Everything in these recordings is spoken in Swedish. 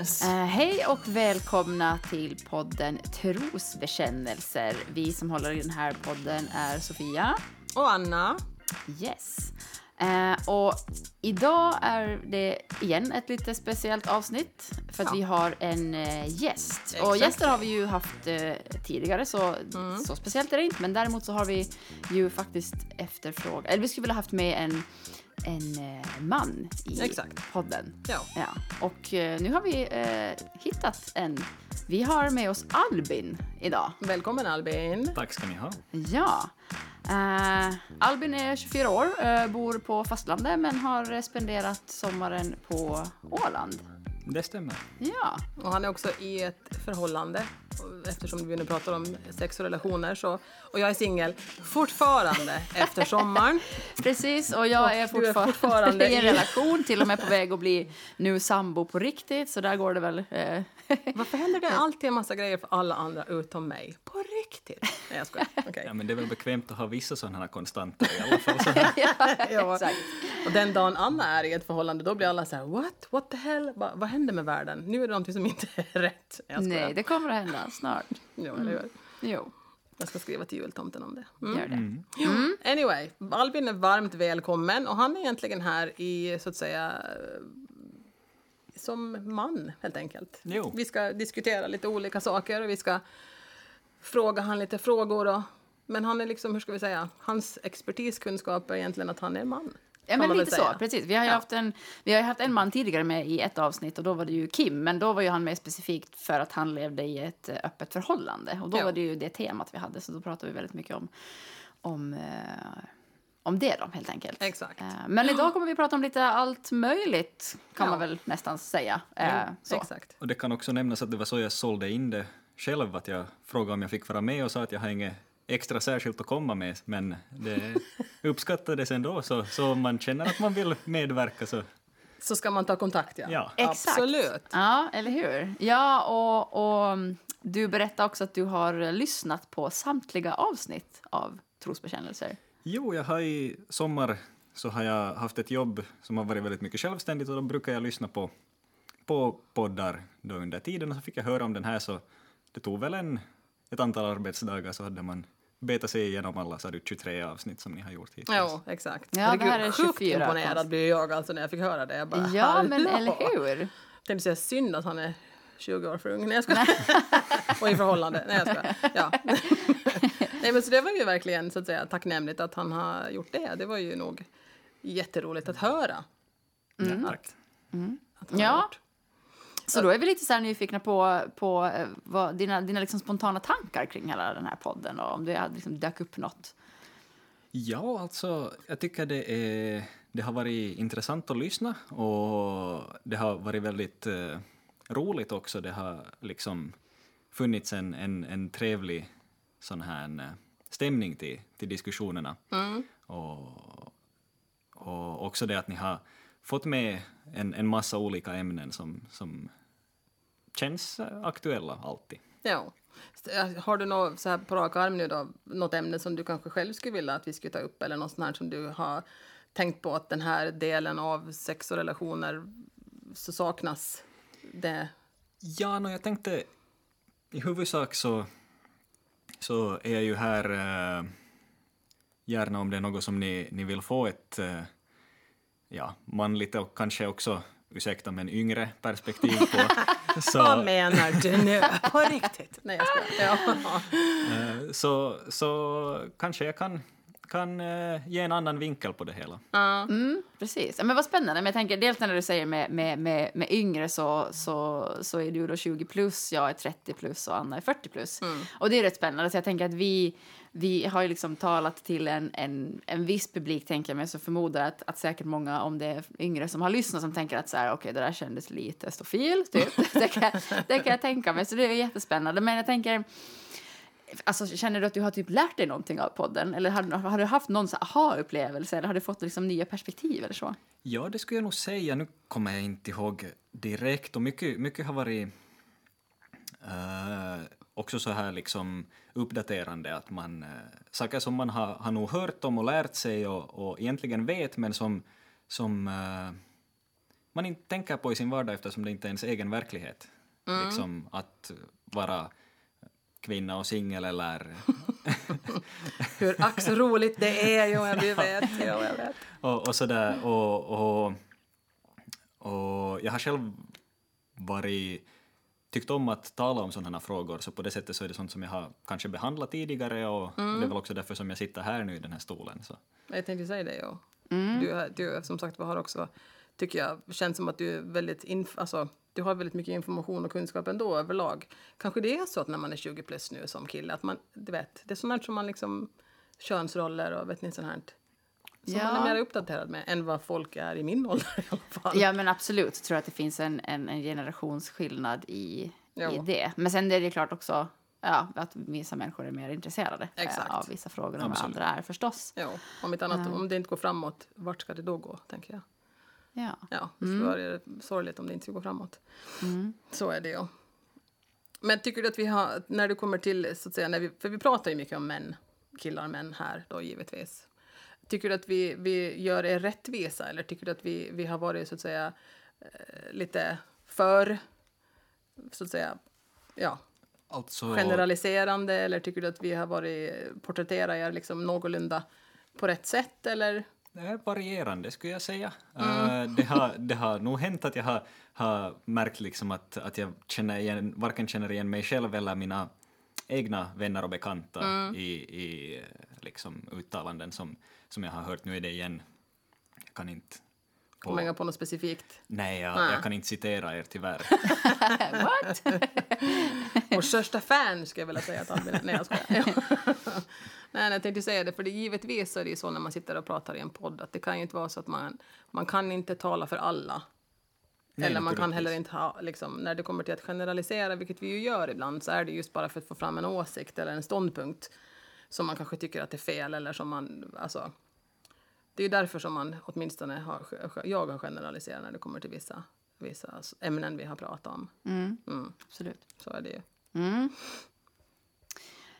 Yes. Eh, hej och välkomna till podden Trosbekännelser. Vi som håller i den här podden är Sofia. Och Anna. Yes. Eh, och idag är det igen ett lite speciellt avsnitt för att Ja. vi har en eh, gäst. Och Exakt. gäster har vi ju haft eh, tidigare så, så speciellt är det inte. Men däremot så har vi ju faktiskt efterfrågat, eller vi skulle vilja haft med en, en eh, man i Exakt. podden. Ja. Ja, och eh, nu har vi eh, hittat en. Vi har med oss Albin idag. Välkommen Albin. Tack ska ni ha. Ja. Eh, Albin är 24 år, eh, bor på fastlandet men har spenderat sommaren på Åland. Det stämmer. Ja, Och han är också i ett förhållande. Eftersom vi nu pratar om sex och relationer. Så, och jag är singel fortfarande efter sommaren. precis. Och jag Och är du är fortfarande, i en relation, till och med på väg att bli nu sambo på riktigt. Så där går det väl. Eh, Varför händer det alltid en massa grejer för alla andra utom mig? På riktigt? Nej, jag skojar. Okej. Ja, men det är väl bekvämt att ha vissa sådana här konstanter i alla fall. Så. Ja. Exakt. Och den dagen Anna är i ett förhållande då blir alla så här what? What the hell? Va, vad händer med världen? Nu är det någonting som inte är rätt. Nej, det kommer att hända snart. Jo, eller hur? Jo, Jag ska skriva till jultomten om det. Mm. gör det. Anyway, Albin är varmt välkommen och han är egentligen här i, så att säga, som man helt enkelt. Jo. Vi ska diskutera lite olika saker och vi ska fråga han lite frågor. Och, men han är liksom, hur ska vi säga, hans expertiskunskap är egentligen att han är man. Ja, men lite så. Precis. Vi har, ju Ja. haft en, vi har haft en man tidigare med i ett avsnitt och då var det ju Kim. Men då var ju han med specifikt för att han levde i ett eh, öppet förhållande. Och då Ja. var det ju det temat vi hade. Så då pratade vi väldigt mycket om, om, eh, om det då, helt enkelt. Exakt. Eh, men idag kommer vi prata om lite allt möjligt, kan Ja. man väl nästan säga. Så. Exakt. Och det kan också nämnas att det var så jag sålde in det själv, att jag frågade om jag fick vara med och sa att jag har inget extra särskilt att komma med, men det uppskattades ändå, så, så om man känner att man vill medverka så Så ska man ta kontakt, ja. Ja. Exakt. Absolut. Ja, eller hur? Ja, och, och mm, du berättade också att du har lyssnat på samtliga avsnitt av Trosbekännelser. Jo, jag har i sommar så har jag haft ett jobb som har varit väldigt mycket självständigt och då brukar jag lyssna på, på poddar då under tiden och så fick jag höra om den här så det tog väl en, ett antal arbetsdagar så hade man betat sig igenom alla så här 23 avsnitt som ni har gjort hittills. Jo, exakt. Ja, Herregud, det här är sjukt 24 imponerad konst. blir jag alltså när jag fick höra det. Jag bara, Ja, men hallå! eller hur? tänkte säga synd att han är 20 år för ung. Nej, jag skojar. Och i förhållande. Nej, jag skojar. Ja. Nej, men så det var ju verkligen så att säga, tacknämligt att han har gjort det. Det var ju nog jätteroligt att höra. Mm. Ja, tack. Att han har Ja. gjort. Så då är vi lite så nyfikna på, på eh, vad, dina, dina liksom spontana tankar kring hela den här podden och om det liksom dök upp något. Ja, alltså jag tycker det, är, det har varit intressant att lyssna och det har varit väldigt eh, roligt också. Det har liksom funnits en, en, en trevlig sån här eh, stämning till, till diskussionerna. Och, och också det att ni har fått med en, en massa olika ämnen som, som känns eh, aktuella alltid. Ja. Äh, Har du något, så här på rak arm nu då, något ämne som du kanske själv skulle vilja att vi skulle ta upp eller något sånt här som du har tänkt på att den här delen av sex och relationer så saknas det? Ja, no, jag tänkte i huvudsak så, så är jag ju här eh, gärna om det är något som ni, ni vill få ett eh, ja, manligt och kanske också, ursäkta men yngre perspektiv på. Vad så, menar du nu? På riktigt? Nej, jag skojar. Ja. eh, så, så kanske jag kan, kan eh, ge en annan vinkel på det hela. Mm, precis. Men vad spännande. Men jag tänker, dels när du säger med, med, med, med yngre så, så, så är du då 20 plus, jag är 30 plus och Anna är 40 plus. Och det är rätt spännande. Så jag tänker att vi, vi har ju liksom talat till en, en, en viss publik, tänker jag mig, så förmodar att, att säkert många, om det är yngre som har lyssnat, som tänker att så här, okej, det där kändes lite stofil, typ. det, kan, det kan jag tänka mig. Så det är jättespännande. Men jag tänker, Alltså, känner du att du har typ lärt dig någonting av podden? Eller har, har du haft någon aha-upplevelse? Eller har du fått liksom nya perspektiv eller så? Ja, det skulle jag nog säga. Nu kommer jag inte ihåg direkt och mycket, mycket har varit Uh, också så här liksom uppdaterande att man, eh, saker som man har, har nog hört om och lärt sig och, och egentligen vet men som, som eh, man inte tänker på i sin vardag eftersom det inte är ens egen verklighet. Mm. Liksom att vara kvinna och singel eller... Hur ack så roligt det är, jo jag vet. Jo, jag vet. och, och sådär. Och, och, och jag har själv varit tyckt om att tala om sådana här frågor, så på det sättet så är det sånt som jag har kanske behandlat tidigare och det är väl också därför som jag sitter här nu i den här stolen. Så. Jag tänkte säga det, ja. Du, har- du som sagt har också, tycker jag, känns som att du är väldigt inf- alltså, du har väldigt mycket information och kunskap ändå överlag. Kanske det är så att när man är 20 plus nu som kille, att man, du vet, det är sånt här som man liksom, könsroller och vet ni sånt här. Som Ja. man är mer uppdaterad med än vad folk är i min ålder i alla fall. Ja, men absolut. Jag tror att det finns en, en, en generationsskillnad i, i det. Men sen är det klart också ja, att vissa människor är mer intresserade eh, Exakt. av vissa frågor än vad andra är förstås. Ja, om, inte annat, om det inte går framåt, vart ska det då gå, tänker jag. Ja. Ja, det skulle vara sorgligt om det inte skulle gå framåt. Så är det ju. Men tycker du att vi har, när du kommer till, så att säga, när vi, för vi pratar ju mycket om män, killar och män här då givetvis. Tycker du att vi, vi gör er rättvisa eller tycker du att vi, vi har varit så att säga eh, lite för, så att säga, ja, Alltså, generaliserande eller tycker du att vi har varit, porträtterat er liksom någorlunda på rätt sätt eller? Det är varierande skulle jag säga. Mm. Eh, det, har, det har nog hänt att jag har, har märkt liksom att, att jag känner igen, varken känner igen mig själv eller mina egna vänner och bekanta Mm. i, i liksom uttalanden som, som jag har hört. Nu är det igen, jag kan inte... på- Kommer jag på något specifikt? Nej, jag, Nej. jag kan inte citera er tyvärr. What? Vår största fan skulle jag vilja säga att Albin Nej, jag skojar. Ja. Nej, jag tänkte säga det, för det, givetvis så är det ju så när man sitter och pratar i en podd att det kan ju inte vara så att man, man kan inte tala för alla. Nej, Eller man kan heller inte ha, liksom, när det kommer till att generalisera, vilket vi ju gör ibland, så är det just bara för att få fram en åsikt eller en ståndpunkt som man kanske tycker att är fel eller som man, alltså. Det är därför som man åtminstone har, jag har generaliserat när det kommer till vissa, vissa ämnen vi har pratat om. Mm, Mm, absolut. så är det ju. Mm.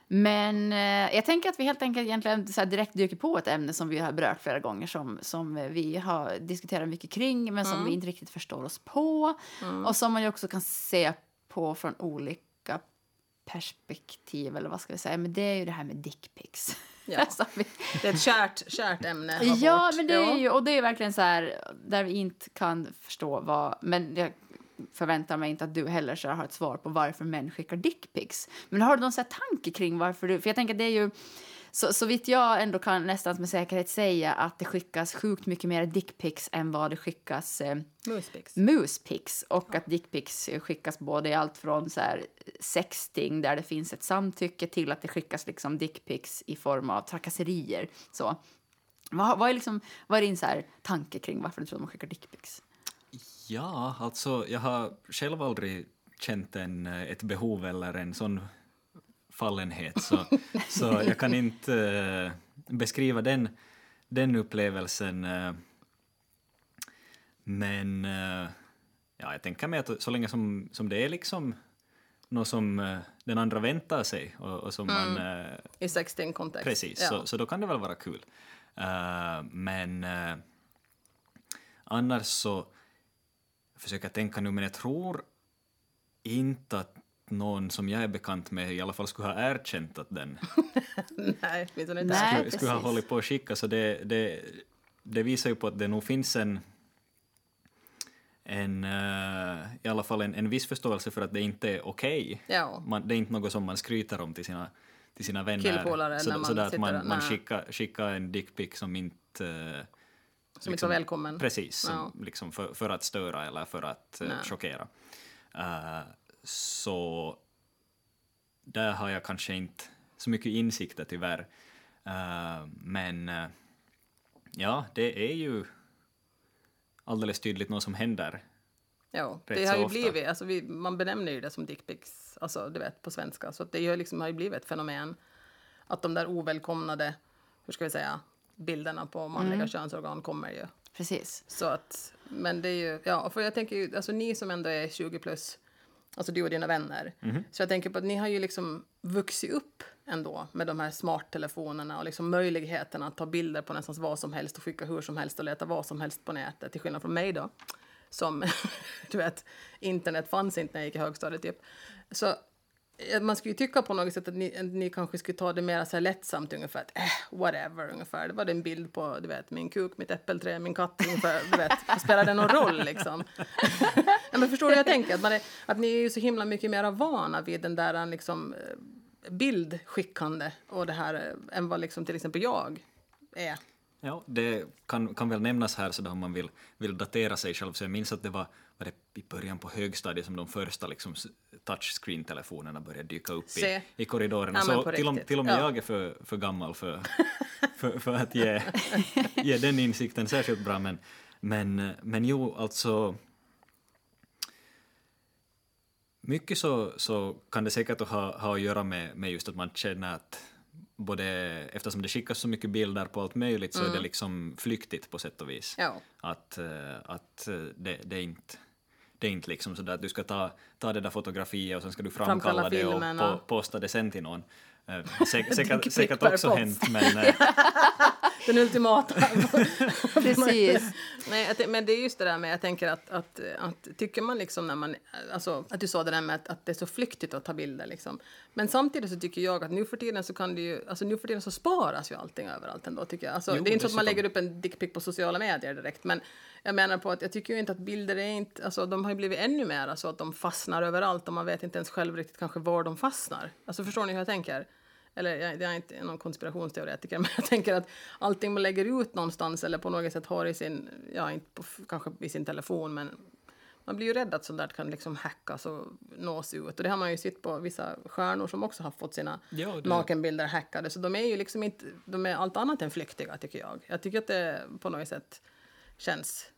Men eh, jag tänker att vi helt enkelt egentligen så direkt dyker på ett ämne som vi har berört flera gånger som, som vi har diskuterat mycket kring men som vi inte riktigt förstår oss på. Och som man ju också kan se på från olika perspektiv eller vad ska vi säga. Men det är ju det här med dickpics. Ja. Det är ett kärt, kärt ämne. Ja, vårt. men det är ju, och det är verkligen så här där vi inte kan förstå vad, men jag förväntar mig inte att du heller så har ett svar på varför män skickar dickpics. Men har du någon så tanke kring varför du, för jag tänker att det är ju så, så vitt jag ändå kan nästan med säkerhet säga att det skickas sjukt mycket mer dickpics än vad det skickas eh, Muspix. muspics och att dickpics skickas både i allt från så här sexting där det finns ett samtycke till att det skickas liksom dickpics i form av trakasserier. Så. Vad, vad, är liksom, vad är din så här tanke kring varför du tror att man skickar dickpics? Ja, alltså jag har själv aldrig känt en, ett behov eller en sån fallenhet så, så jag kan inte eh, beskriva den, den upplevelsen. eh, men eh, ja, jag tänker mig att så länge som, som det är liksom något som den andra väntar sig och, och som man eh, I sexting-kontext. Precis, Ja. så, så då kan det väl vara kul. Men annars så försöker jag tänka nu, men jag tror inte att någon som jag är bekant med i alla fall skulle ha erkänt att den Nej, inte. Nej. skulle, skulle ha hållit på att skicka. Så det, det, det visar ju på att det nog finns en, en eh, i alla fall en, en viss förståelse för att det inte är okej. Ja. Man, det är inte något som man skryter om till sina, till sina vänner. Så, när man så där att man, där, man skickar, skickar en dickpic som inte... eh, Som inte var välkommen. Precis, som, Ja. liksom för, för att störa eller för att Nej. chockera. Eh, så där har jag kanske inte så mycket insikter tyvärr. Eh, men eh, ja, det är ju alldeles tydligt något som händer. Ja, det har ju ofta. blivit, alltså vi, man benämner ju det som dickpics, alltså du vet på svenska, så att det har, liksom, har ju blivit ett fenomen att de där ovälkomnade, hur ska vi säga, bilderna på manliga Mm. könsorgan kommer ju. Precis. Så att, men det är ju, ja, för jag tänker ju, alltså ni som ändå är 20 plus, alltså du och dina vänner, så jag tänker på att ni har ju liksom vuxit upp ändå med de här smarttelefonerna och liksom möjligheten att ta bilder på nästan vad som helst och skicka hur som helst och leta vad som helst på nätet, till skillnad från mig då, som, du vet, internet fanns inte när jag gick i högstadiet typ. Så Eh, man skulle ju tycka på något sätt att ni, att ni kanske skulle ta det mer så här lättsamt ungefär. Att, eh, whatever ungefär. Det var en bild på du vet, min kuk, mitt äppelträ, min katt ungefär. Du vet, spelar det någon roll liksom? ja, men förstår du hur jag tänker? Att, man är, att ni är ju så himla mycket mer vana vid den där eh, liksom eh, bildskickande och det här än vad liksom till exempel jag är. Ja, det kan, kan väl nämnas här så om man vill, vill datera sig själv. Så jag minns att det var, var det i början på högstadiet som de första liksom, touchscreen-telefonerna började dyka upp i, i korridorerna. Ja, så till, och- till och med Ja. jag är för, för gammal för, för, för att ge, ge den insikten särskilt bra. Men, men, men jo, alltså mycket så, så kan det säkert ha, ha att göra med, med just att man känner att både eftersom det skickas så mycket bilder på allt möjligt så är det liksom flyktigt på sätt och vis. Ja. Att, eh, att eh, det, det är inte det är inte liksom sådär att du ska ta, ta det där fotografiet och sen ska du framkalla, Framkalla det och po, posta det sen till någon. Eh, Säk, säkert, säkert per också post. hänt men Den ultimata. Precis. Nej, men det är just det där med, jag tänker att, att, att tycker man liksom när man, alltså att du sa det där med att, att det är så flyktigt att ta bilder liksom. Men samtidigt så tycker jag att nu för tiden så kan det ju, alltså nu för tiden så sparas ju allting överallt ändå tycker jag. Alltså, Jo, det är inte så att man lägger upp en dickpic på sociala medier direkt, men jag menar på att jag tycker ju inte att bilder är inte, alltså de har ju blivit ännu mer alltså att de fastnar överallt och man vet inte ens själv riktigt kanske var de fastnar. Alltså förstår ni hur jag tänker? Eller jag, jag är inte någon konspirationsteoretiker, men jag tänker att allting man lägger ut någonstans eller på något sätt har i sin, ja inte på, kanske i sin telefon, men man blir ju rädd att sånt där kan liksom hackas och nås ut. Och det har man ju sett på vissa stjärnor som också har fått sina Ja, det- nakenbilder hackade. Så de är ju liksom inte, de är allt annat än flyktiga tycker jag. Jag tycker att det på något sätt känns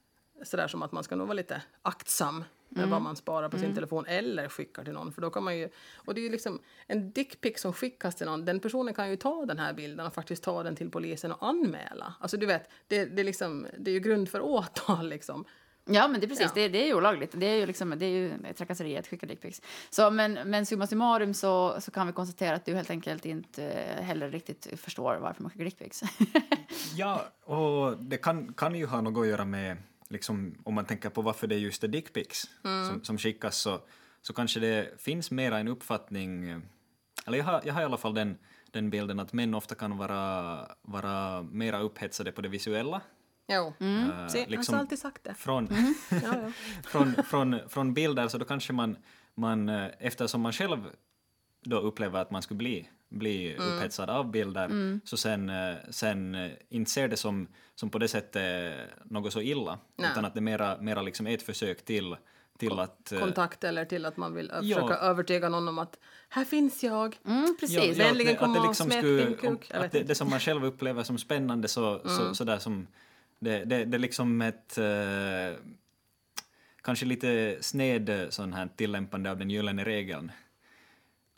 sådär som att man ska nog vara lite aktsam med vad man sparar på sin telefon eller skickar till någon. För då kan man ju, och det är ju liksom en dickpic som skickas till någon, den personen kan ju ta den här bilden och faktiskt ta den till polisen och anmäla. Alltså du vet, det, det, är, liksom, det är ju grund för åtal liksom. Ja, men det är precis. Ja. Det, det är ju olagligt. Det är ju, liksom, det är ju trakasserier att skicka dickpics. Men, men summa summarum så, så kan vi konstatera att du helt enkelt inte heller riktigt förstår varför man skickar dickpics. Ja, och det kan, kan ju ha något att göra med, liksom, om man tänker på varför det är just dickpics som, som skickas, så, så kanske det finns mera en uppfattning, eller jag har, jag har i alla fall den, den bilden att män ofta kan vara, vara mera upphetsade på det visuella. Jo, Eh, Se, jag liksom har alltid sagt det. Från, Ja, ja. från, från, från bilder så då kanske man, man eh, eftersom man själv då upplever att man skulle bli, bli Mm. upphetsad av bilder så sen, eh, sen inte ser det som, som på det sättet något så illa Nej. utan att det mera, mera liksom är ett försök till, till att... kontakt eller till att man vill Ja. försöka övertyga någon om att här finns jag. Mm, precis. Ja, ja, Vänligen att det- komma att det och liksom skulle- din kuk. om- Jag vet Att det. Mm. det som man själv upplever som spännande så, så, så där som... Det, det, det är liksom ett... eh, kanske lite sned eh, sån här tillämpande av den gyllene regeln.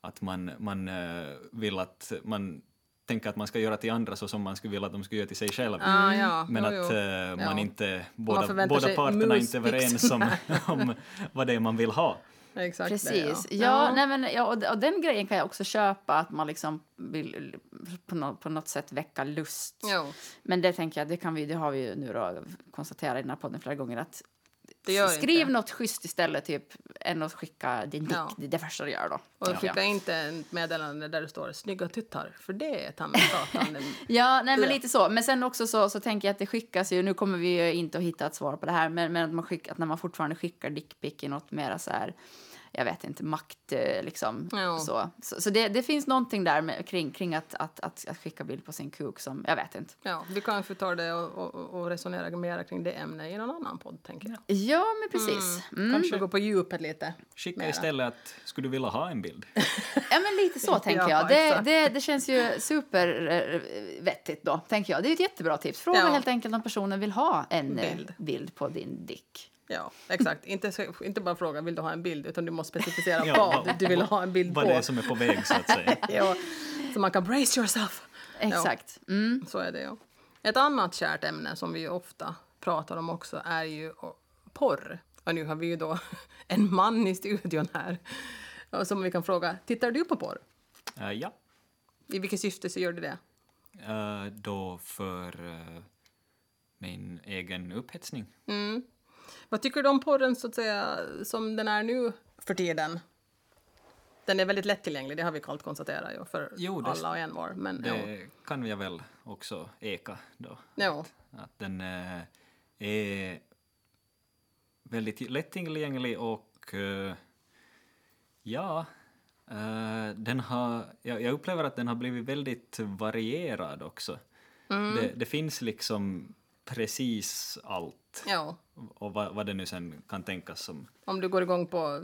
Att man, man eh, vill att... Man tänker att man ska göra till andra så som man skulle vilja att de skulle göra till sig själv. Ah, ja, Men jo, att jo. eh, man Ja. inte... Båda, båda parterna är inte överens om, om vad det är man vill ha. Exakt Precis. det, ja. nej, men, ja, och, och den grejen kan jag också köpa, att man liksom vill på, nå- på något sätt väcka lust. Jo, Men det tänker jag, det, kan vi, det har vi ju nu då konstaterat i den här podden flera gånger att skriv inte. något schysst istället typ än att skicka din dick. Ja. Det är det första du gör då. Och skicka jag. inte ett meddelande där det står snygga tuttar, för det är ta mig satan. den- Ja, nej, men Ja. lite så. Men sen också så, så tänker jag att det skickas ju, nu kommer vi ju inte att hitta ett svar på det här, men, men att, man skick, att när man fortfarande skickar dickpic i något mera så här, jag vet inte, makt eh, liksom. Ja. Så, så, så det, det finns någonting där med, kring, kring att, att, att, att skicka bild på sin kuk som, jag vet inte. Ja, vi kan få ta det och, och, och resonera mer kring det ämnet i någon annan podd, tänker jag. Ja, men precis. Mm. Kanske gå på djupet lite. Skicka mera. istället att skulle du vilja ha en bild? Ja, men lite så tänker Ja, jag. Det, det, det känns ju supervettigt då, tänker jag. Det är ett jättebra tips. Fråga Ja. helt enkelt om personen vill ha en eh, Bild. bild på din dick. Ja, exakt. inte, inte bara fråga vill du ha en bild, utan du måste specificera Ja, vad vad- du vill ha en bild Vad på. det är som är på väg så att säga. ja, så man kan brace yourself. Exakt. Mm. Så är det ja. Ett annat kärt ämne som vi ofta pratar om också är ju porr. Och nu har vi ju då en man i studion här och som vi kan fråga, tittar du på porr? Eh, ja. I vilket syfte så gör du det? Eh, då för eh, min egen upphetsning. Mm. Vad tycker du om porren så att säga som den är nu för tiden? Den är väldigt lättillgänglig, det har vi kallt konstaterat ju, för Jo, det- alla och envar. Men. Det kan jag väl också eka då. Ja. Att den eh, är väldigt lättillgänglig och eh, ja, eh, den har, jag, jag upplever att den har blivit väldigt varierad också. Mm. Det, det finns liksom precis allt ja. och vad, vad det nu sen kan tänkas som. Om du går igång på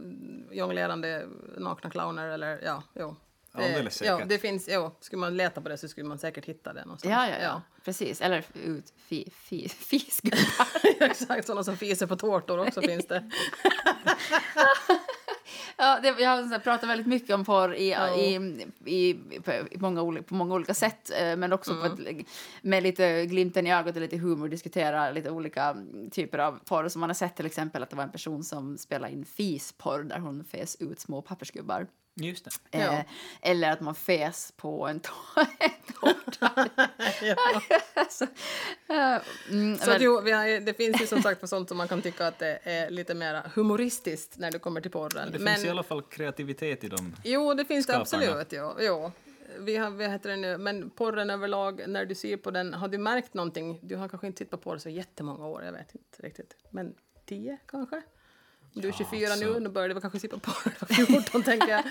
jonglerande nakna clowner eller ja, jo. Det, Alldeles ja, säkert. det finns, jo, skulle man leta på det så skulle man säkert hitta det någonstans. Ja, ja, ja, precis. Eller ut fi, fi, fisgubbar. Exakt, sådana som fiser på tårtor också finns det. Ja, det, jag pratat väldigt mycket om porr i, Ja. i, i, på, i många, på många olika sätt, eh, men också Mm. ett, med lite glimten i ögat och lite humor diskutera lite olika typer av porr. Som man har sett till exempel att det var en person som spelade in fisporr där hon fes ut små pappersgubbar. Just det. Ja. Eh, eller att man fes på en tå- en tårta. ja. alltså, eh, mm, Så att, väl- jo, vi har, det finns ju som sagt sånt som man kan tycka att det är lite mer humoristiskt när det kommer till porren. Det Men, finns i alla fall kreativitet i dem. Jo, det finns det skaparna. absolut. Jo. Jo. Vi har, vad heter det nu? Men porren överlag, när du ser på den, har du märkt någonting? Du har kanske inte tittat på porr så jättemånga år, jag vet inte riktigt. Men 10 kanske? Du är Ja, 24 alltså- nu, då börjar du väl kanske se på porr när du var 14 tänker jag.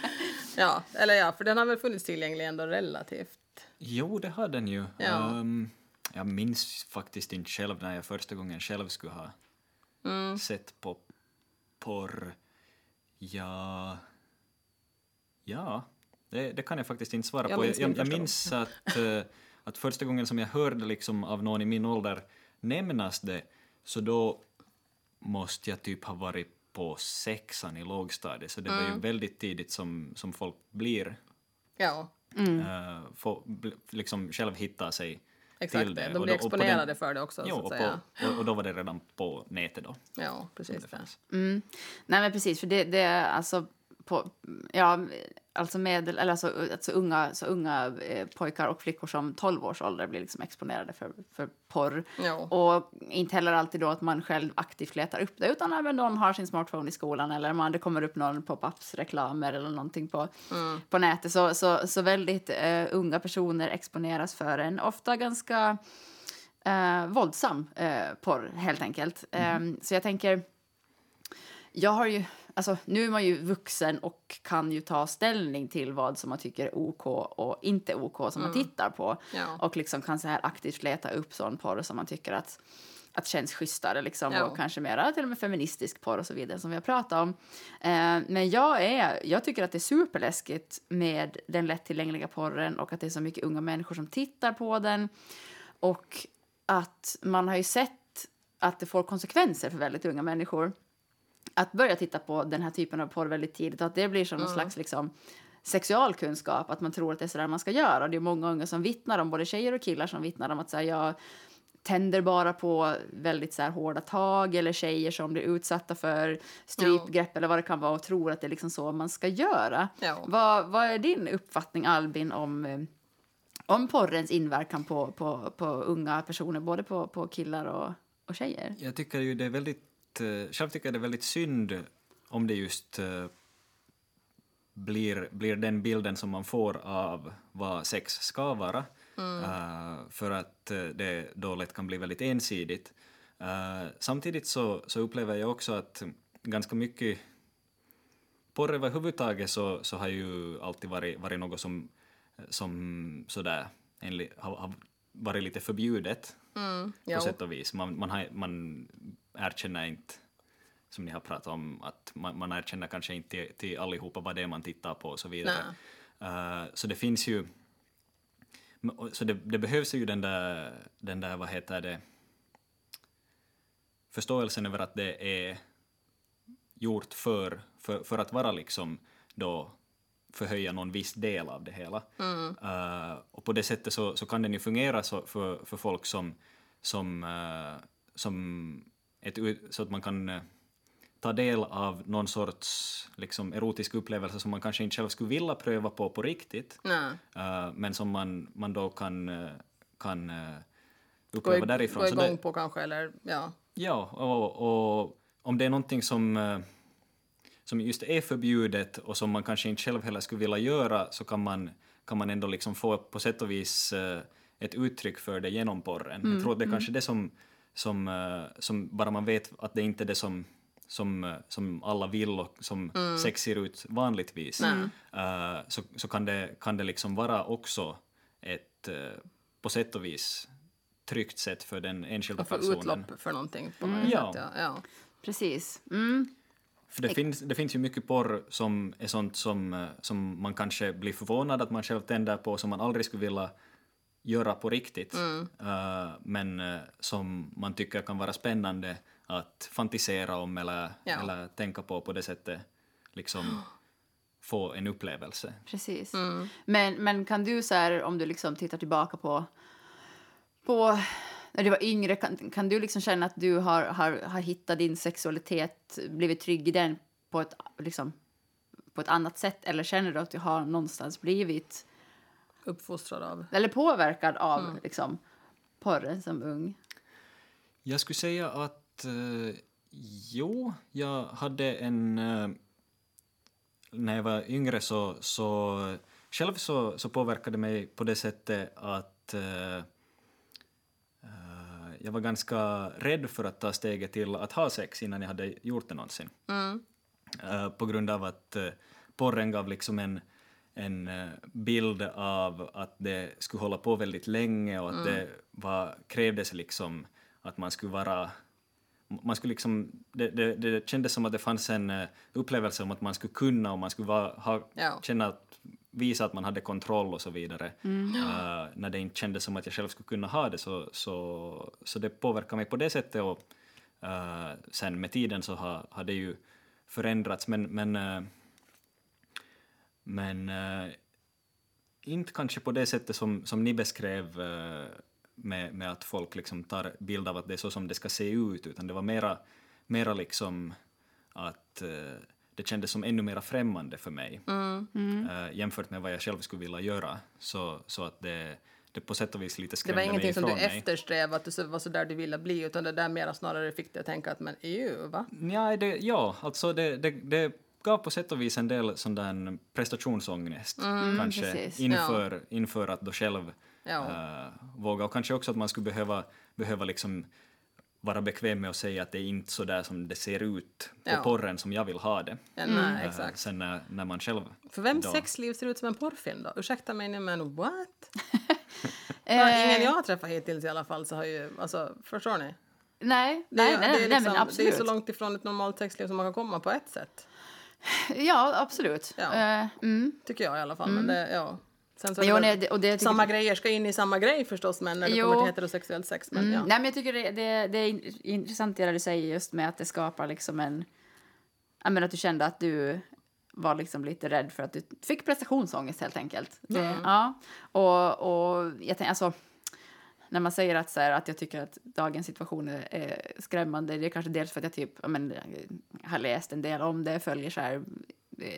Ja, eller ja, för den har väl funnits tillgänglig ändå relativt. Jo, det har den ju. Ja. Ehm, jag minns faktiskt inte själv när jag första gången själv skulle ha Mm. sett på porr. Ja... Ja, det, det kan jag faktiskt inte svara Jag på. minns Jag, jag, minns att, eh, att första gången som jag hörde liksom av någon i min ålder nämnas det, så då måste jag typ ha varit på sexan i lågstadiet, så det var Mm. ju väldigt tidigt som, som folk blir Ja, eh, få, bl- liksom själv hitta sig exakt till det. De Och blir då- och exponerade den- för det också, Jo, så att och, säga. på, och, och då var det redan på nätet då. Ja, precis Det. Mm. Nej men precis, för det, det är alltså på, ja, alltså medel, eller alltså, alltså unga, så unga eh, pojkar och flickor som 12 års ålder blir liksom exponerade för, för porr. Ja. Och inte heller alltid då att man själv aktivt letar upp det, utan även någon har sin smartphone i skolan eller man, det kommer upp någon pop-ups reklamer eller någonting på, Mm. på nätet. Så, så, så väldigt eh, unga personer exponeras för en ofta ganska eh, våldsam eh, porr, helt enkelt. Eh, så jag tänker, jag har ju, alltså nu är man ju vuxen och kan ju ta ställning till vad som man tycker är OK och inte OK som man tittar på. Ja. Och liksom kan så här aktivt leta upp sån porr som man tycker att, att känns schysstare liksom. Ja. Och kanske mera till och med feministisk porr och så vidare som vi har pratat om. Eh, men jag, är, jag tycker att det är superläskigt med den lättillgängliga porren och att det är så mycket unga människor som tittar på den. Och att man har ju sett att det får konsekvenser för väldigt unga människor att börja titta på den här typen av porr väldigt tidigt och att det blir som någon slags liksom, sexualkunskap, att man tror att det är så där man ska göra. Det är många unga som vittnar om, både tjejer och killar som vittnar om att så här, jag tänder bara på väldigt så här, hårda tag eller tjejer som blir utsatta för strypgrepp eller vad det kan vara och tror att det är liksom så man ska göra. Ja. Vad, vad är din uppfattning Albin om, om porrens inverkan på, på, på unga personer, både på, på killar och, och tjejer? Jag tycker ju det är väldigt, eh, själv tycker jag det är väldigt synd om det just eh, blir, blir den bilden som man får av vad sex ska vara. Eh, för att det då lätt kan bli väldigt ensidigt. Samtidigt så, så upplever jag också att ganska mycket porr överhuvudtaget så, så har ju alltid varit, varit något som, som sådär, enligt, har, har varit lite förbjudet Mm. på Jo. sätt och vis. Man, man, har, man erkänner inte, som ni har pratat om, att man, man erkänner kanske inte till, till allihopa vad det är man tittar på och så vidare. Eh, så det finns ju, så det, det behövs ju den där, den där, vad heter det, förståelsen över att det är gjort för, för, för att vara liksom då förhöja någon viss del av det hela. Eh, och på det sättet så, så kan den ju fungera så för, för folk som, som, eh, som ett, så att man kan eh, ta del av någon sorts liksom, erotisk upplevelse som man kanske inte själv skulle vilja pröva på på riktigt, eh, men som man, man då kan, kan Gå, uppleva i, därifrån. gå Så igång det, på kanske, eller ja. Ja, och, och om det är någonting som, som just är förbjudet och som man kanske inte själv heller skulle vilja göra så kan man, kan man ändå liksom få på sätt och vis eh, ett uttryck för det genom porren. Mm, Jag tror att det är kanske det som, som, eh, som bara man vet att det inte är det som som, eh, som alla vill och som Mm. sex ser ut vanligtvis, eh, så, så kan, det, kan det liksom vara också ett på sätt och vis tryggt sätt för den enskilda Och få personen. utlopp för någonting på något Mm. Sätt. Ja. Ja. Precis. Mm. För det finns, det finns ju mycket porr som är sånt som, eh, som man kanske blir förvånad att man själv tänder på, som man aldrig skulle vilja göra på riktigt, Eh, men eh, som man tycker kan vara spännande att fantisera om eller, Ja. eller tänka på på det sättet, liksom få en upplevelse. Precis. Mm. Men, men kan du, så här, om du liksom tittar tillbaka på, på när du var yngre, kan, kan du liksom känna att du har, har, har hittat din sexualitet, blivit trygg i den på ett, liksom, på ett annat sätt? Eller känner du att du har någonstans blivit, Uppfostrad av. eller påverkad av Mm. liksom, porren som ung? Jag skulle säga att eh, jo, jag hade en... Eh, när jag var yngre så, så själv så, så påverkade det mig på det sättet att eh, eh, jag var ganska rädd för att ta steget till att ha sex innan jag hade gjort det någonsin. Eh, på grund av att uh, porren gav liksom en, en eh, bild av att det skulle hålla på väldigt länge och att det var, krävdes liksom att man skulle vara man skulle liksom, det, det, det kändes som att det fanns en upplevelse om att man skulle kunna och man skulle vara, ha, Ja. känna att, visa att man hade kontroll och så vidare. Eh, när det inte kändes som att jag själv skulle kunna ha det så, så, så det påverkar mig på det sättet. Och eh, sen med tiden så har, har det ju förändrats. Men, men, eh, men inte kanske på det sättet som, som ni beskrev med, med att folk liksom tar bild av att det är så som det ska se ut, utan det var mera, mera liksom att det kändes som ännu mera främmande för mig eh, jämfört med vad jag själv skulle vilja göra. Så, så att det, det på sätt och vis lite Det skrämde var ingenting mig som du mig. eftersträvade, att du så- var så där du ville bli, utan det där mera snarare fick dig att tänka att men EU, va? Ja, det, ja alltså det, det, det gav på sätt och vis en del sån där prestationsångest kanske precis. inför, inför att då själv Ja. eh, våga och kanske också att man skulle behöva, behöva liksom vara bekväm med att säga att det är inte så där som det ser ut på Ja. porren som jag vill ha det. Ja, nej, Eh, exakt. Sen när, när man själv För vem då- sexliv ser ut som en porrfilm då? Ursäkta mig nu, men what? Eh, ingen jag har träffat hittills i alla fall så har ju, alltså, förstår ni? Nej, Det, är- nej, det, nej, är nej, liksom, men det är absolut. så långt ifrån ett normalt sexliv som man kan komma på ett sätt. Ja, absolut. Ja. Eh, mm. Tycker jag i alla fall. Men det, ja. Sen så det Jo, nej, det- och det samma grejer ska in i samma grej förstås, men när det Jo. kommer till heterosexuellt sex. Men, Mm. ja. Nej, men jag tycker det, det, det är in- intressant det du säger just med att det skapar liksom en... Jag menar att du kände att du var liksom lite rädd för att du fick prestationsångest helt enkelt. Det, ja. Och, och jag tänker alltså när man säger att, så här, att jag tycker att dagens situation är, är skrämmande, det är kanske dels för att jag typ, jag men, jag har läst en del om det, följer så här,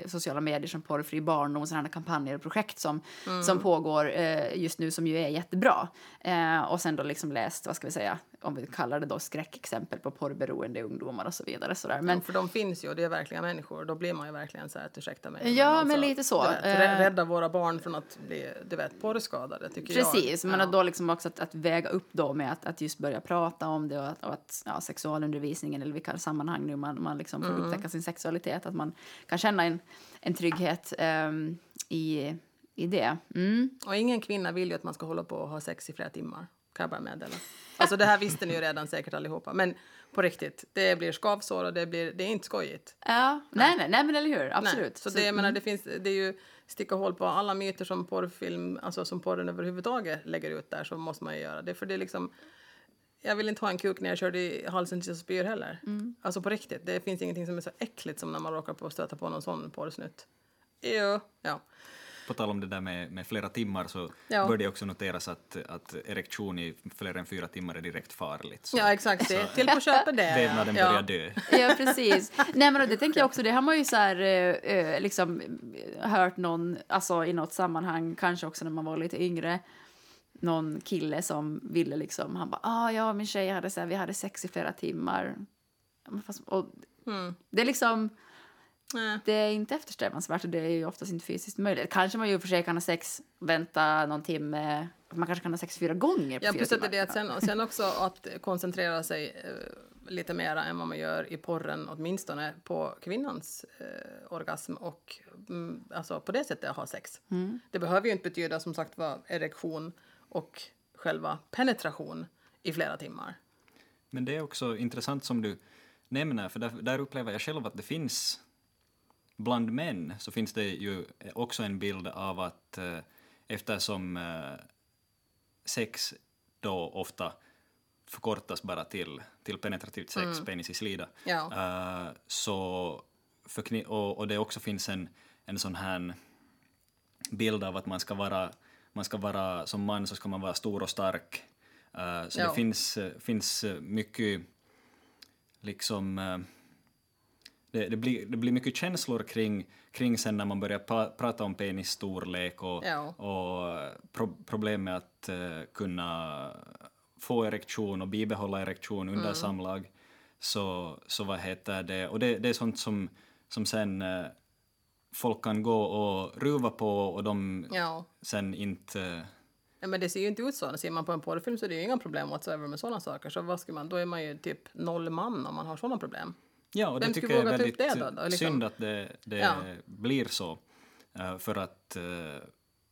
sociala medier som porrfri barndom och sådana kampanjer och projekt som, som pågår eh, just nu som ju är jättebra. Eh, och sen då liksom läst, vad ska vi säga, om vi kallar det då skräckexempel på porrberoende ungdomar och så vidare. Så där. Men, Men, för de finns ju och det är verkliga människor. Då blir man ju verkligen så här ursäkta mig. Ja, men lite så. Vet, Eh. rä- rädda våra barn från att bli du vet, porrskadade tycker Precis, jag. men ja. då liksom också att, att väga upp då med att, att just börja prata om det och att, och att ja, sexualundervisningen eller vilka sammanhang nu man, man liksom får upptäcka sin sexualitet, att man kan känna en, en trygghet ehm, i, i det. Mm. Och ingen kvinna vill ju att man ska hålla på och ha sex i flera timmar. Kan jag bara meddela. Alltså det här visste ni ju redan säkert allihopa. Men på riktigt, det blir skavsår och det, blir, det är inte skojigt. Ja, nej, nej, nej, men eller hur, absolut. Nej. Så, det, jag menar, det, finns, det är ju sticka hål på alla myter som porrfilm, alltså som porren överhuvudtaget lägger ut där så måste man ju göra det. För det är liksom, jag vill inte ha en kuk när jag körde i halsen tills jag spyr heller. Mm. Alltså på riktigt, det finns ingenting som är så äckligt som när man råkar på att stöta på någon sån porrsnutt. Jo, ja. På tal om det där med, med flera timmar så Ja. bör det också noteras att, att erektion i fler än fyra timmar är direkt farligt. Så Ja, exakt. Det. Till på köpet det. vävnaden ja. börjar dö. Ja, precis. Nej, men det tänker jag också, det har man ju så här, eh, eh, liksom hört någon, alltså i något sammanhang, kanske också när man var lite yngre, någon kille som ville liksom, han bara, ah ja, min tjej hade så här, vi hade sex i flera timmar. Fast, och Mm. det är liksom... Nej. Det är inte eftersträvansvärt och det är ju oftast inte fysiskt möjligt. Kanske man ju för sig kan ha sex, vänta någon timme. Man kanske kan ha sex fyra gånger på Ja, fyra timmar. det att sen, och sen också att koncentrera sig eh, lite mer än vad man gör i porren, åtminstone på kvinnans eh, orgasm och mm, alltså på det sättet ha sex. Mm. Det behöver ju inte betyda som sagt var erektion och själva penetration i flera timmar. Men det är också intressant som du nämner, för där, där upplever jag själv att det finns bland män så finns det ju också en bild av att eh, eftersom eh, sex då ofta förkortas bara till, till penetrativt sex, penis i slida, Ja. eh, så förkni- och, och det också finns en, en sån här bild av att man ska vara, man ska vara som man så ska man vara stor och stark. Eh, så Ja. det finns, finns mycket liksom det, det, blir, det blir mycket känslor kring, kring sen när man börjar pa, prata om penisstorlek och, Ja. och pro, problem med att eh, kunna få erektion och bibehålla erektion under Mm. samlag. Så, så vad heter det, och det, det är sånt som, som sen eh, folk kan gå och ruva på och de Ja. sen inte... Ja, men det ser ju inte ut så. Ser man på en porrfilm så är det ju inga problem whatsoever med sådana saker. Så vad ska man, då är man ju typ noll man om man har sådana problem. Ja, och det Vem tycker skulle jag är väldigt det då, då? Liksom- synd att det, det Ja. blir så. Eh, för att eh,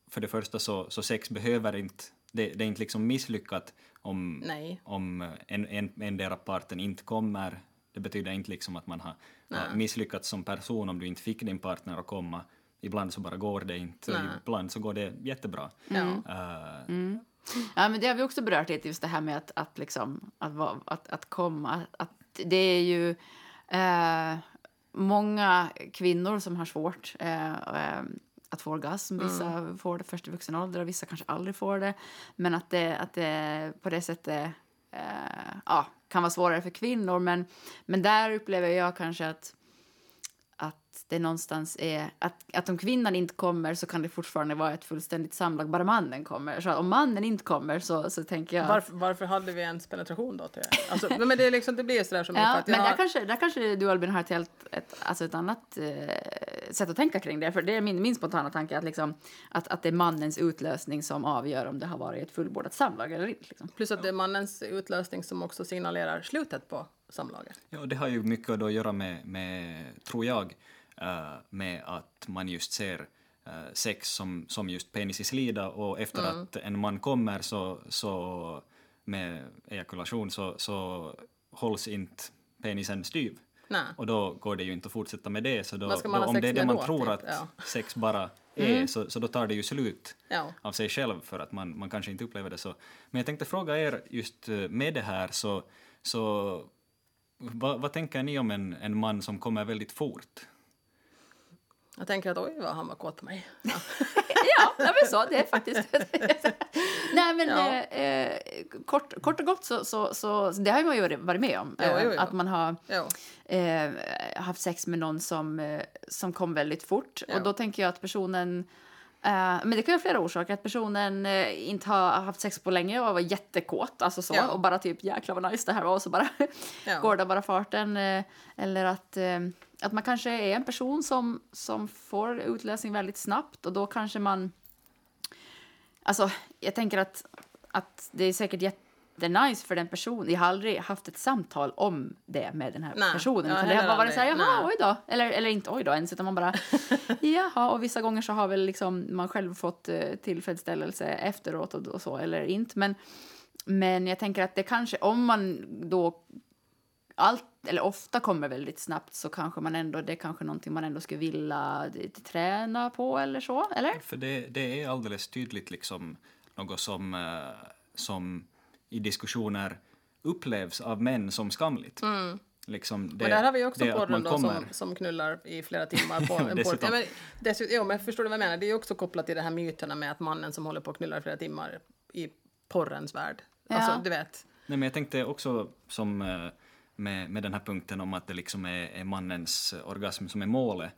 för det första så, så sex behöver inte, det, det är inte liksom misslyckat om, Nej. om en, en, endera parten inte kommer. Det betyder inte liksom att man har, har misslyckats som person om du inte fick din partner att komma. Ibland så bara går det inte, Nej. ibland så går det jättebra. Ja. Eh, Ja, men det har vi också berört lite, just det här med att, att, liksom, att, att, att komma. Att det är ju eh, många kvinnor som har svårt eh, eh, att få orgasm. Vissa får det först i vuxen ålder och vissa kanske aldrig får det. Men att det, att det på det sättet eh, ja, kan vara svårare för kvinnor. Men, men där upplever jag kanske att att det någonstans är att, att om kvinnan inte kommer så kan det fortfarande vara ett fullständigt samlag bara mannen kommer. Så om mannen inte kommer så, så tänker jag... Varför, varför hade vi ens penetration då? Till? Alltså, men det, är liksom, det blir sådär som Ja, att jag men har, där kanske, där kanske du Albin har ett helt ett, alltså ett annat eh, sätt att tänka kring det. För det är min, min spontana tanke att, liksom, att, att det är mannens utlösning som avgör om det har varit ett fullbordat samlag eller inte. Liksom. Plus att det är mannens utlösning som också signalerar slutet på samlaget. Ja, det har ju mycket att göra med, med tror jag, eh, med att man just ser eh, sex som, som just penis i slida och efter att en man kommer så, så med ejakulation så, så hålls inte penisen styv. Nej. Och då går det ju inte att fortsätta med det. Så då, då, om det är det man då, tror typ? att Ja. sex bara är, så, så då tar det ju slut Ja. av sig själv för att man, man kanske inte upplever det så. Men jag tänkte fråga er just eh, med det här så, så vad, vad tänker ni om en, en man som kommer väldigt fort? Jag tänker att oj vad han var kåt på mig. Ja. ja, men så. Det är faktiskt... Nej, men Ja. eh, eh, kort, kort och gott så, så, så, det har man ju varit med om. Jo, eh, jo, jo. Att man har Jo. eh, haft sex med någon som, eh, som kom väldigt fort. Och då tänker jag att personen... Eh, men det kan ju ha flera orsaker. Att personen eh, inte har haft sex på länge och var jättekåt. Alltså så, Ja. Och bara typ jäklar vad nice det här var. Och så bara Ja. går det bara farten. Eh, eller att, att man kanske är en person som, som får utlösning väldigt snabbt. Och då kanske man... Alltså, jag tänker att, att det är säkert jättenice för den personen. Jag har aldrig haft ett samtal om det med den här Nej, personen. jag Utan det har bara varit så här, jaha, Nej. oj då. Eller, eller inte oj då ens, utan man bara, jaha. Och vissa gånger så har väl liksom man själv fått eh, tillfredsställelse efteråt och, och så, eller inte. Men, men jag tänker att det kanske, om man då allt, eller ofta kommer väldigt snabbt så kanske man ändå, det är kanske någonting man ändå skulle vilja eh, träna på eller så, eller? För det, det är alldeles tydligt liksom något som, eh, som i diskussioner upplevs av män som skamligt. Liksom det, Mm. där har vi också porren kommer- som, som knullar i flera timmar på en porr. Ja, men, dessutom, ja, men förstår du vad jag menar? Det är också kopplat till de här myterna med att mannen som håller på och knullar i flera timmar i porrens värld. Alltså, Ja. du vet. Nej, men jag tänkte också som eh, med, med den här punkten om att det liksom är, är mannens orgasm som är målet,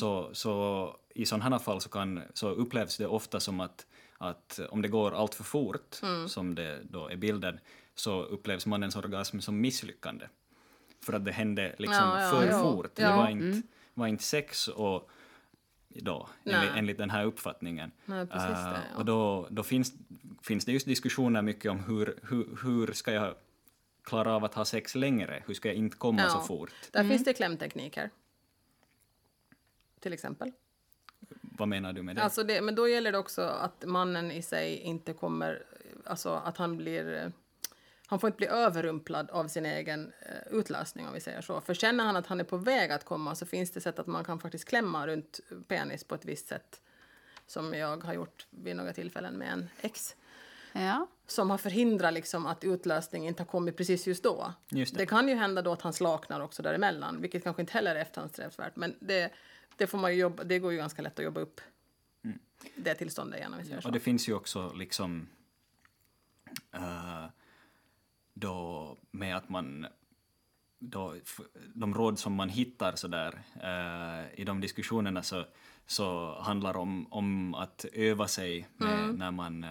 så, så i sådana här fall så, kan, så upplevs det ofta som att, att om det går allt för fort, som det då är bilden, så upplevs mannens orgasm som misslyckande. för att det hände liksom Ja, ja, för ja. fort. Det var inte, var inte sex och då, enligt, enligt den här uppfattningen. Nej, precis Eh, det, ja. Och då, då finns, finns det just diskussioner mycket om hur, hur, hur ska jag klara av att ha sex längre? Hur ska jag inte komma Ja. så fort? Där finns det klämtekniker. Till exempel. Vad menar du med det? Alltså det, men då gäller det också att mannen i sig inte kommer, alltså att han blir, han får inte bli överrumplad av sin egen eh, utlösning om vi säger så. För känner han att han är på väg att komma så finns det sätt att man kan faktiskt klämma runt penis på ett visst sätt. Som jag har gjort vid några tillfällen med en ex. Ja. Som har förhindrat liksom att utlösning inte har kommit precis just då. Just det. det kan ju hända då att han slaknar också däremellan, vilket kanske inte heller är efterhandssträvsvärt. Men det, det, får man ju jobba, det går ju ganska lätt att jobba upp det tillståndet igen om vi säger så. Och det finns ju också liksom eh, då med att man då, de råd som man hittar så där eh, i de diskussionerna så, så handlar om, om att öva sig med, när man, eh,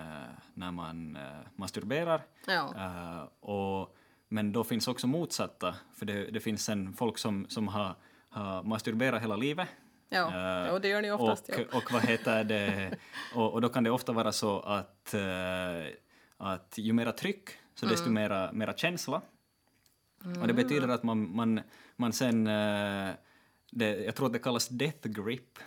när man eh, masturberar. Ja. Eh, och, men då finns också motsatta, för det, det finns sen folk som, som har, har masturberat hela livet. Ja, Eh, jo, det gör ni oftast. och, ja. och vad heter det, och, och då kan det ofta vara så att, eh, att ju mera tryck, så Mm. desto mera, mera känsla. Och det betyder att man, man, man sen, eh, det, jag tror att det kallas death grip,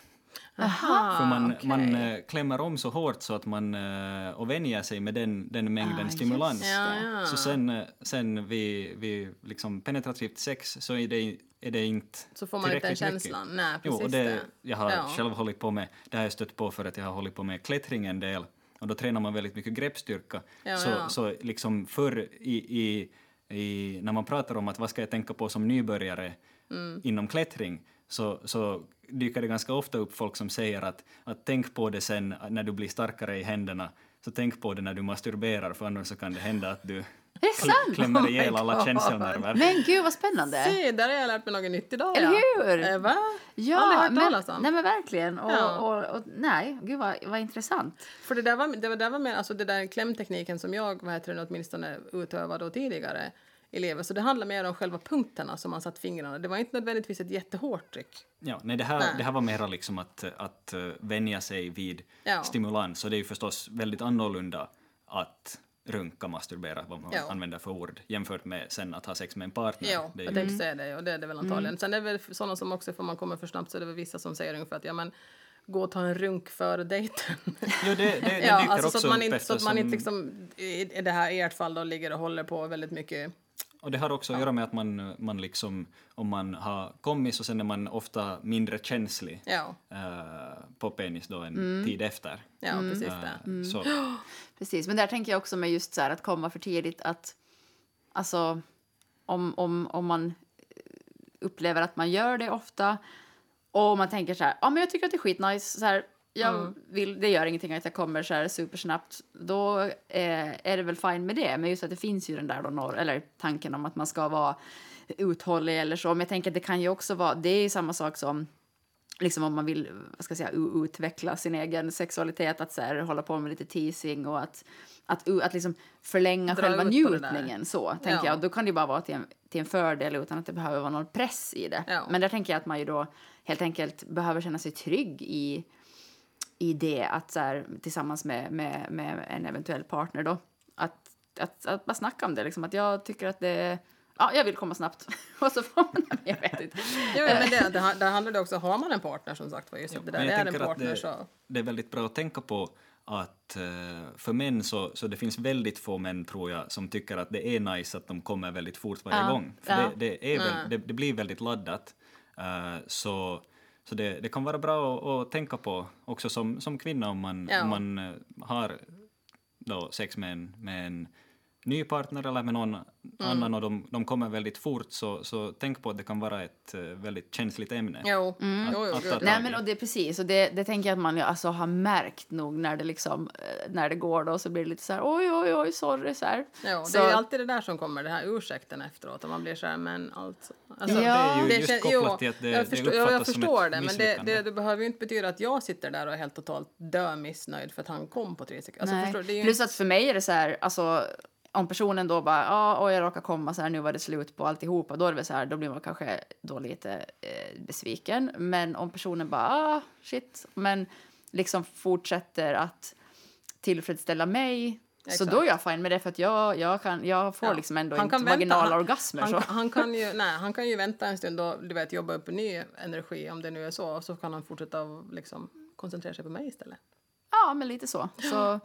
Aha, för man, okej. man eh, klämmer om så hårt så att man eh, och vänjer sig med den, den mängden Ah, stimulans. Ja, ja. Så sen, eh, sen vid, vid liksom penetrativt sex så är det, är det inte Så får man inte den mycket. känslan. Nej, Jo, precis och det, jag har Ja. själv hållit på med, det har jag stött på för att jag har hållit på med klättring en del och då tränar man väldigt mycket greppstyrka. Så, så liksom förr i, i, i, när man pratar om att vad ska jag tänka på som nybörjare Mm. inom klättring så, så dyker det ganska ofta upp folk som säger att, att tänk på det sen när du blir starkare i händerna så tänk på det när du masturberar för annars så kan det hända att du det sant? klämmer Oh ihjäl my alla God. känslonerver. Men gud vad spännande! Se, där har jag lärt mig något nytt idag. Eller ja. hur? Eh, va? Ja, men, nej men verkligen. Och, Ja. och, och, nej, gud vad, vad intressant. För det där var, det var, där var mer, alltså det där klämtekniken som jag, vad heter det, åtminstone utövade då tidigare i livet. Så det handlar mer om själva punkterna som man satt fingrarna. Det var inte nödvändigtvis ett jättehårt tryck. Ja, nej, det, här, Nej. det här var mera liksom att, att uh, vänja sig vid Ja. stimulans och det är ju förstås väldigt annorlunda att runka, masturbera, vad man Ja. använder för ord, jämfört med sen att ha sex med en partner. Ja, det är jag ju, tänkte säga det och det är det väl antagligen. Sen är det väl sådana som också, för man kommer för snabbt så är det väl vissa som säger ungefär att ja men gå och ta en runk före dejten. jo, det, det, det ja, dyker alltså också så att man upp inte, så att man inte liksom, i, i det här i ert fall då ligger och håller på väldigt mycket. Och det har också att göra med att man, man liksom, om man har kommit så sen är man ofta mindre känslig Ja, eh, på penis då en Mm. tid efter. ja precis Eh, det. Så, Precis, men där tänker jag också med just så här att komma för tidigt att alltså om, om, om man upplever att man gör det ofta och man tänker så här, ja men jag tycker att det är skitnice, så här, jag vill, det gör ingenting att jag kommer så här supersnabbt, då eh, är det väl fine med det, men just att det finns ju den där då, norr, eller tanken om att man ska vara uthållig eller så, men jag tänker att det kan ju också vara, det är ju samma sak som liksom om man vill vad ska jag säga, utveckla sin egen sexualitet, att så här, hålla på med lite teasing och att, att, att liksom förlänga Dra själva njutningen. Så, tänker Ja. jag. Då kan det bara vara till en, till en fördel utan att det behöver vara någon press i det. Ja. Men där tänker jag att man ju då helt enkelt behöver känna sig trygg i, i det att så här, tillsammans med, med, med en eventuell partner då, att, att, att bara snacka om det, liksom, att jag tycker att det Ja, jag vill komma snabbt. Och så får man... Jag vet inte. Jo, men det, det, där handlar det också, har man en partner som sagt var just det där jag är en partner det, så. det är väldigt bra att tänka på att eh, för män så, så det finns väldigt få män tror jag som tycker att det är nice att de kommer väldigt fort varje Ja, gång. För ja. det, det, är väl, Nej. det, det blir väldigt laddat. Eh, så så det, det kan vara bra att, att tänka på också som, som kvinna om man, Ja. om man eh, har då sex med en, med en ny partner eller med någon Mm. annan och de, de kommer väldigt fort så, så tänk på att det kan vara ett eh, väldigt känsligt ämne. Jo, jo, jo, Att- Nej tag men och det är precis och det, det tänker jag att man alltså har märkt nog när det liksom eh, när det går då så blir det lite så här oj oj oj sorry så här. Det Så- är ju alltid det där som kommer, det här ursäkten efteråt. Och man blir så här, men alltså... alltså Ja, det är ju det just kopplat jo, till att det, jag det förstår, ja, uppfattas jag som förstår ett det, men det, det, det behöver ju inte betyda att jag sitter där och är helt totalt dö missnöjd för att han kom på tre sekunder. Alltså, Nej. förstår, det är ju Plus att för mig är det så här alltså om personen då bara, ja, och jag råkar komma så här, nu var det slut på alltihopa, då är det så här, då blir man kanske då lite eh, besviken. Men om personen bara, ah, shit, men liksom fortsätter att tillfredsställa mig, så Exakt. då är jag fine med det för att jag, jag, kan, jag får Ja. liksom ändå Han inte vänta, han- orgasmer. Han, så. han, kan ju, nej, han kan ju vänta en stund och du vet, jobba upp ny energi om det nu är så. Och så kan han fortsätta liksom koncentrera sig på mig istället. Ja, men lite så. så.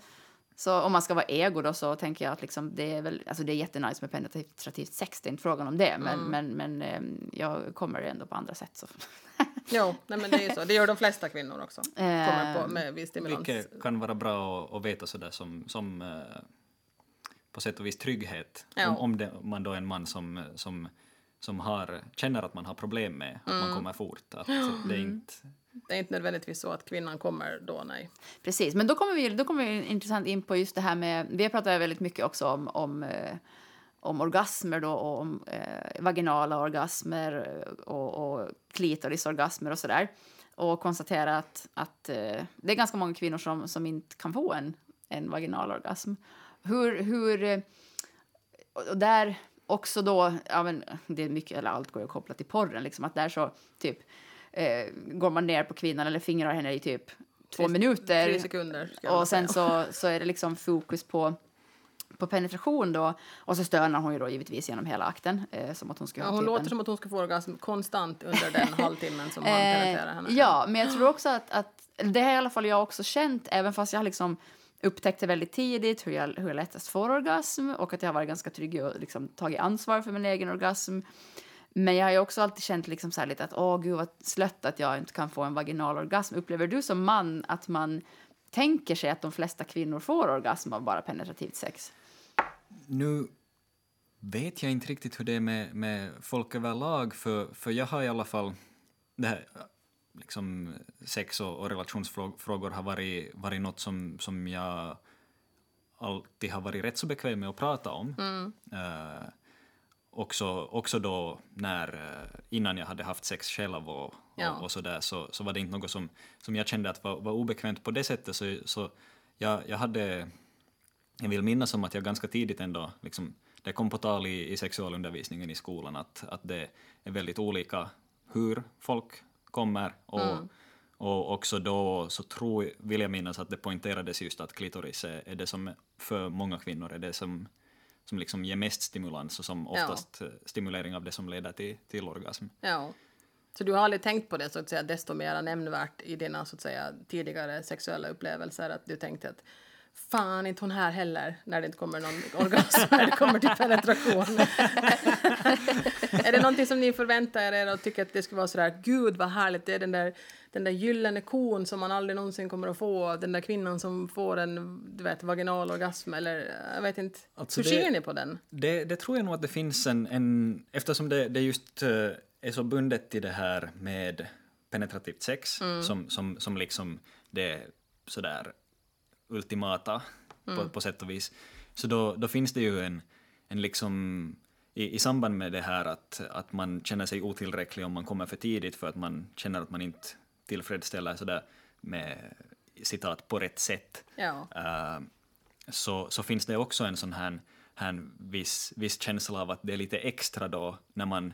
Så om man ska vara ego då så tänker jag att liksom det är väl, alltså det är jättenice med penetrativt sex, det är inte frågan om det, men, men, men ehm, jag kommer ändå på andra sätt. Så. Jo, nej, men det är ju så. Det gör de flesta kvinnor också. Kommer på med viss stimulans. Vilket kan vara bra att, veta sådär som, som eh, på sätt och vis trygghet. Ja. Om, om det, man då är en man som, som, som har, känner att man har problem med att Mm. man kommer fort. Att det är inte, det är inte nödvändigtvis så att kvinnan kommer då, nej. Precis, men då kommer vi, då kommer vi intressant in på just det här med, vi har pratat väldigt mycket också om, om, eh, om orgasmer då och om eh, vaginala orgasmer och, och klitorisorgasmer och sådär. Och konstaterat att, att eh, det är ganska många kvinnor som, som inte kan få en, en vaginal orgasm. Hur, hur, eh, och där också då, ja men det är mycket, eller allt går ju att koppla till porren, liksom att där så typ eh, går man ner på kvinnan eller fingrar henne i typ två minuter. Tre sekunder. ska Och sen så, så är det liksom fokus på, på penetration då. Och så stönar hon ju då givetvis genom hela akten. Eh, som att hon skulle Ja, hon typ låter som att hon ska få orgasm konstant under den halvtimmen som han Eh, penetrerar henne. ja, men jag tror också att, att det har i alla fall jag också känt, även fast jag liksom upptäckte väldigt tidigt hur jag, hur jag lättast får orgasm och att jag har varit ganska trygg och liksom tagit ansvar för min egen orgasm. Men jag har också alltid känt liksom så här lite att åh gud vad slött att jag inte kan få en vaginal orgasm. Upplever du som man att man tänker sig att de flesta kvinnor får orgasm av bara penetrativt sex? Nu vet jag inte riktigt hur det är med, med folk överlag, för, för jag har i alla fall... Det här, liksom, sex och, och relationsfrågor har varit, varit något som, som jag alltid har varit rätt så bekväm med att prata om. Eh, också, också då när, eh, innan jag hade haft sex själv och, Ja. och, och så där, så, så var det inte något som, som jag kände att var, var obekvämt på det sättet. Så, så jag, jag hade jag vill minnas om att jag ganska tidigt ändå, liksom, det kom på tal i, i sexualundervisningen i skolan att, att det är väldigt olika hur folk kommer och, och också då så tror, vill jag minnas att det poängterades just att klitoris är, är det som för många kvinnor är det som, som liksom ger mest stimulans och som Ja. oftast eh, stimulering av det som leder till, till orgasm. Ja. Så du har aldrig tänkt på det så att säga desto mer nämnvärt i dina så att säga tidigare sexuella upplevelser att du tänkte att fan inte hon här heller när det inte kommer någon orgasm när det kommer till penetration. är det någonting som ni förväntar er och tycker att det skulle vara sådär gud vad härligt det är den där den där gyllene kon som man aldrig någonsin kommer att få, den där kvinnan som får en du vet, vaginal orgasm eller jag vet inte. Alltså Hur det- ser ni på den? Det, det tror jag nog att det finns en, en eftersom det, det just eh, är så bundet till det här med penetrativt sex som, som, som liksom det sådär ultimata på, på sätt och vis. Så då, då finns det ju en, en liksom i, i samband med det här att, att man känner sig otillräcklig om man kommer för tidigt för att man känner att man inte tillfredsställer sådär med citat på rätt sätt. Ja. Eh, så, så finns det också en sån här, här viss, viss känsla av att det är lite extra då när man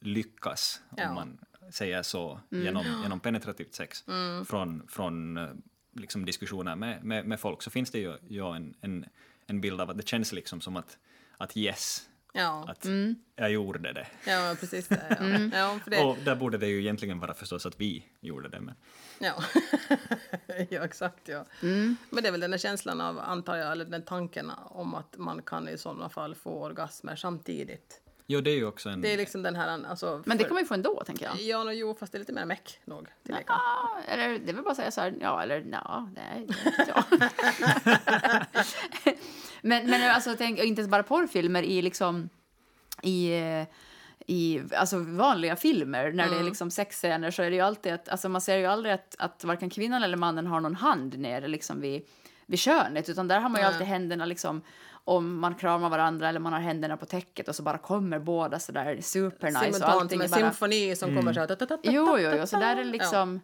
lyckas, Ja. om man säger så, genom, genom penetrativt sex. Från, från eh, liksom diskussioner med, med, med folk så finns det ju, ju en, en, en bild av att det känns liksom som att, att yes, Ja, att jag gjorde det. ja precis det. Ja. Ja, för det. Och där borde det ju egentligen vara förstås att vi gjorde det. Men, Ja. ja, exakt. Ja. Men det är väl den där känslan av, antar jag, eller den tanken om att man kan i sådana fall få orgasmer samtidigt. jo, det är ju också en... Det är liksom den här... Alltså, Men det kan man ju få ändå, tänker jag. Ja, no, jo, fast det är lite mer meck nog. Ja, eller det är väl bara att säga så här, ja eller ja, nej, det vet jag. Men, men alltså, tänk, inte bara porrfilmer i liksom, i, i alltså vanliga filmer, när det är liksom sexscener så är det ju alltid att, alltså man ser ju aldrig att, att varken kvinnan eller mannen har någon hand nere liksom vid, vid könet, utan där har man ju Nej. alltid händerna liksom om man kramar varandra eller man har händerna på täcket och så bara kommer båda sådär supernice och Simultant med är bara... symfoni som kommer så här... ta, ta, ta, ta, Jo, jo, jo, så där är det liksom...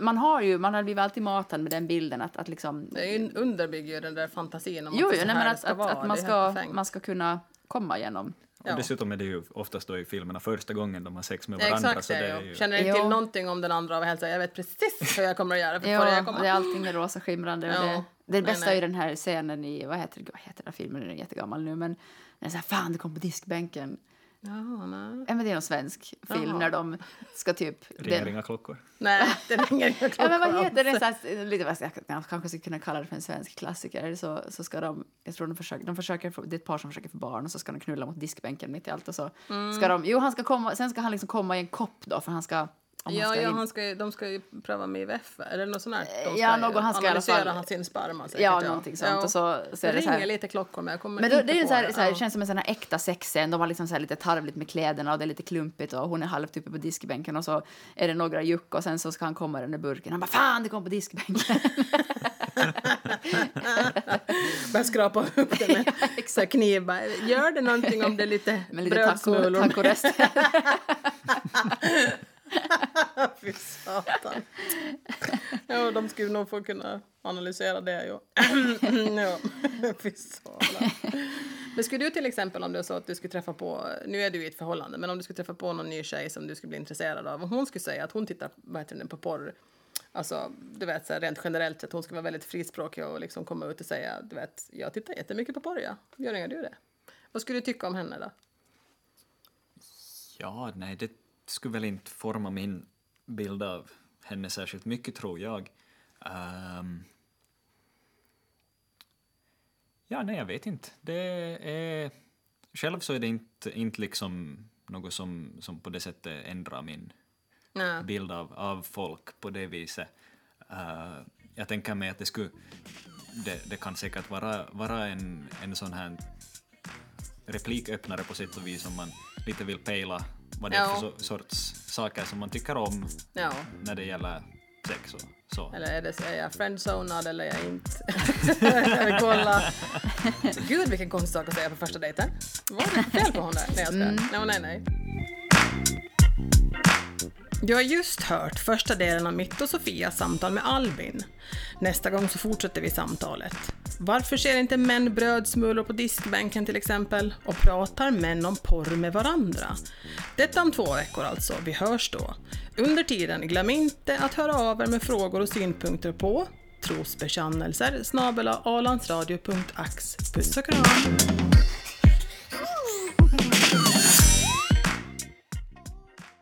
Man har ju, man har blivit alltid matad med den bilden att, att liksom... Det är ju underbygger ju den där fantasin om Jo, jo, är så nej, här men att, ska att, vara. att man, är ska, man ska kunna komma igenom. Och Ja. dessutom är det ju oftast då i filmerna första gången de har sex med varandra. Exakt så det är är ju. Känner inte Jo. till någonting om den andra och hälsa. Jag vet precis hur jag kommer att göra för Ja, jag och kommer. det är allting det rosa skimrande. Ja. Och det, det Nej, bästa nej. är ju den här scenen i, vad heter, det- vad heter den filmen, den är jättegammal nu, men den är så här, fan det kom på diskbänken. Ja, nej. Ja, men det är någon svensk film Jaha. när de ska typ... Ringer den- inga klockor. nej, det ringer inga Ja, men vad klockor heter det? Så här, lite, jag, jag kanske skulle kunna kalla det för en svensk klassiker. Så, så ska de, jag tror de försöker, de försöker, få- det är ett par som försöker få barn och så ska de knulla mot diskbänken mitt i allt och så Mm. ska de, jo han ska komma, sen ska han liksom komma i en kopp då för han ska, Ja, ska ja han ska, de ska ju pröva med IVF. Det något sånt här? De ska Ja, någon- han ska i alla analysera fall- sin sperma säkert. ja, någonting sånt Ja. och så, så det ringer lite klockor men jag kommer Men då, inte det är på så här, det. så här, Ja. känns som en sån här äkta sexscen. De har liksom så här lite tarvligt med kläderna och det är lite klumpigt och hon är halvt uppe på diskbänken och så är det några juck och sen så ska han komma i den där burken. Han bara fan det kom på diskbänken. Börjar skrapa upp det med här kniv. Bara, Gör det någonting om det är lite, Med lite taco, brödsmulor? Fy satan. Ja, de skulle nog få kunna analysera det. Ja. ja. Fy satan. Men skulle du till exempel om är så att du skulle träffa på, nu är du i ett förhållande, men om du skulle träffa på någon ny tjej som du skulle bli intresserad av och hon skulle säga att hon tittar vad heter det, på porr, alltså du vet så här, rent generellt sett, hon skulle vara väldigt frispråkig och liksom komma ut och säga, du vet, jag tittar jättemycket på porr, ja. Gör inga du det? Vad skulle du tycka om henne då? Ja, nej, det skulle väl inte forma min bild av henne särskilt mycket, tror jag. Ehm, ja, nej, jag vet inte. Det är... Själv så är det inte, inte liksom något som, som på det sättet ändrar min Nej. bild av, av folk på det viset. Eh, jag tänker mig att det skulle... Det, det kan säkert vara, vara en, en sån här repliköppnare på sätt och vis om man lite vill pejla vad det är för so- sorts saker som man tycker om Ja. när det gäller sex och så. Eller är, det, så- är jag friendzonad eller är jag inte? jag kolla. Gud vilken konstig sak att säga på första dejten. Vad var det för fel på hon där? Nej jag skojar. Nej, nej, nej. Du har just hört första delen av mitt och Sofias samtal med Albin. Nästa gång så fortsätter vi samtalet. Varför ser inte män brödsmulor på diskbänken till exempel? Och pratar män om porr med varandra? Detta om två veckor alltså. Vi hörs då. Under tiden, glöm inte att höra av er med frågor och synpunkter på trosbekännelser snabel Puss och kram!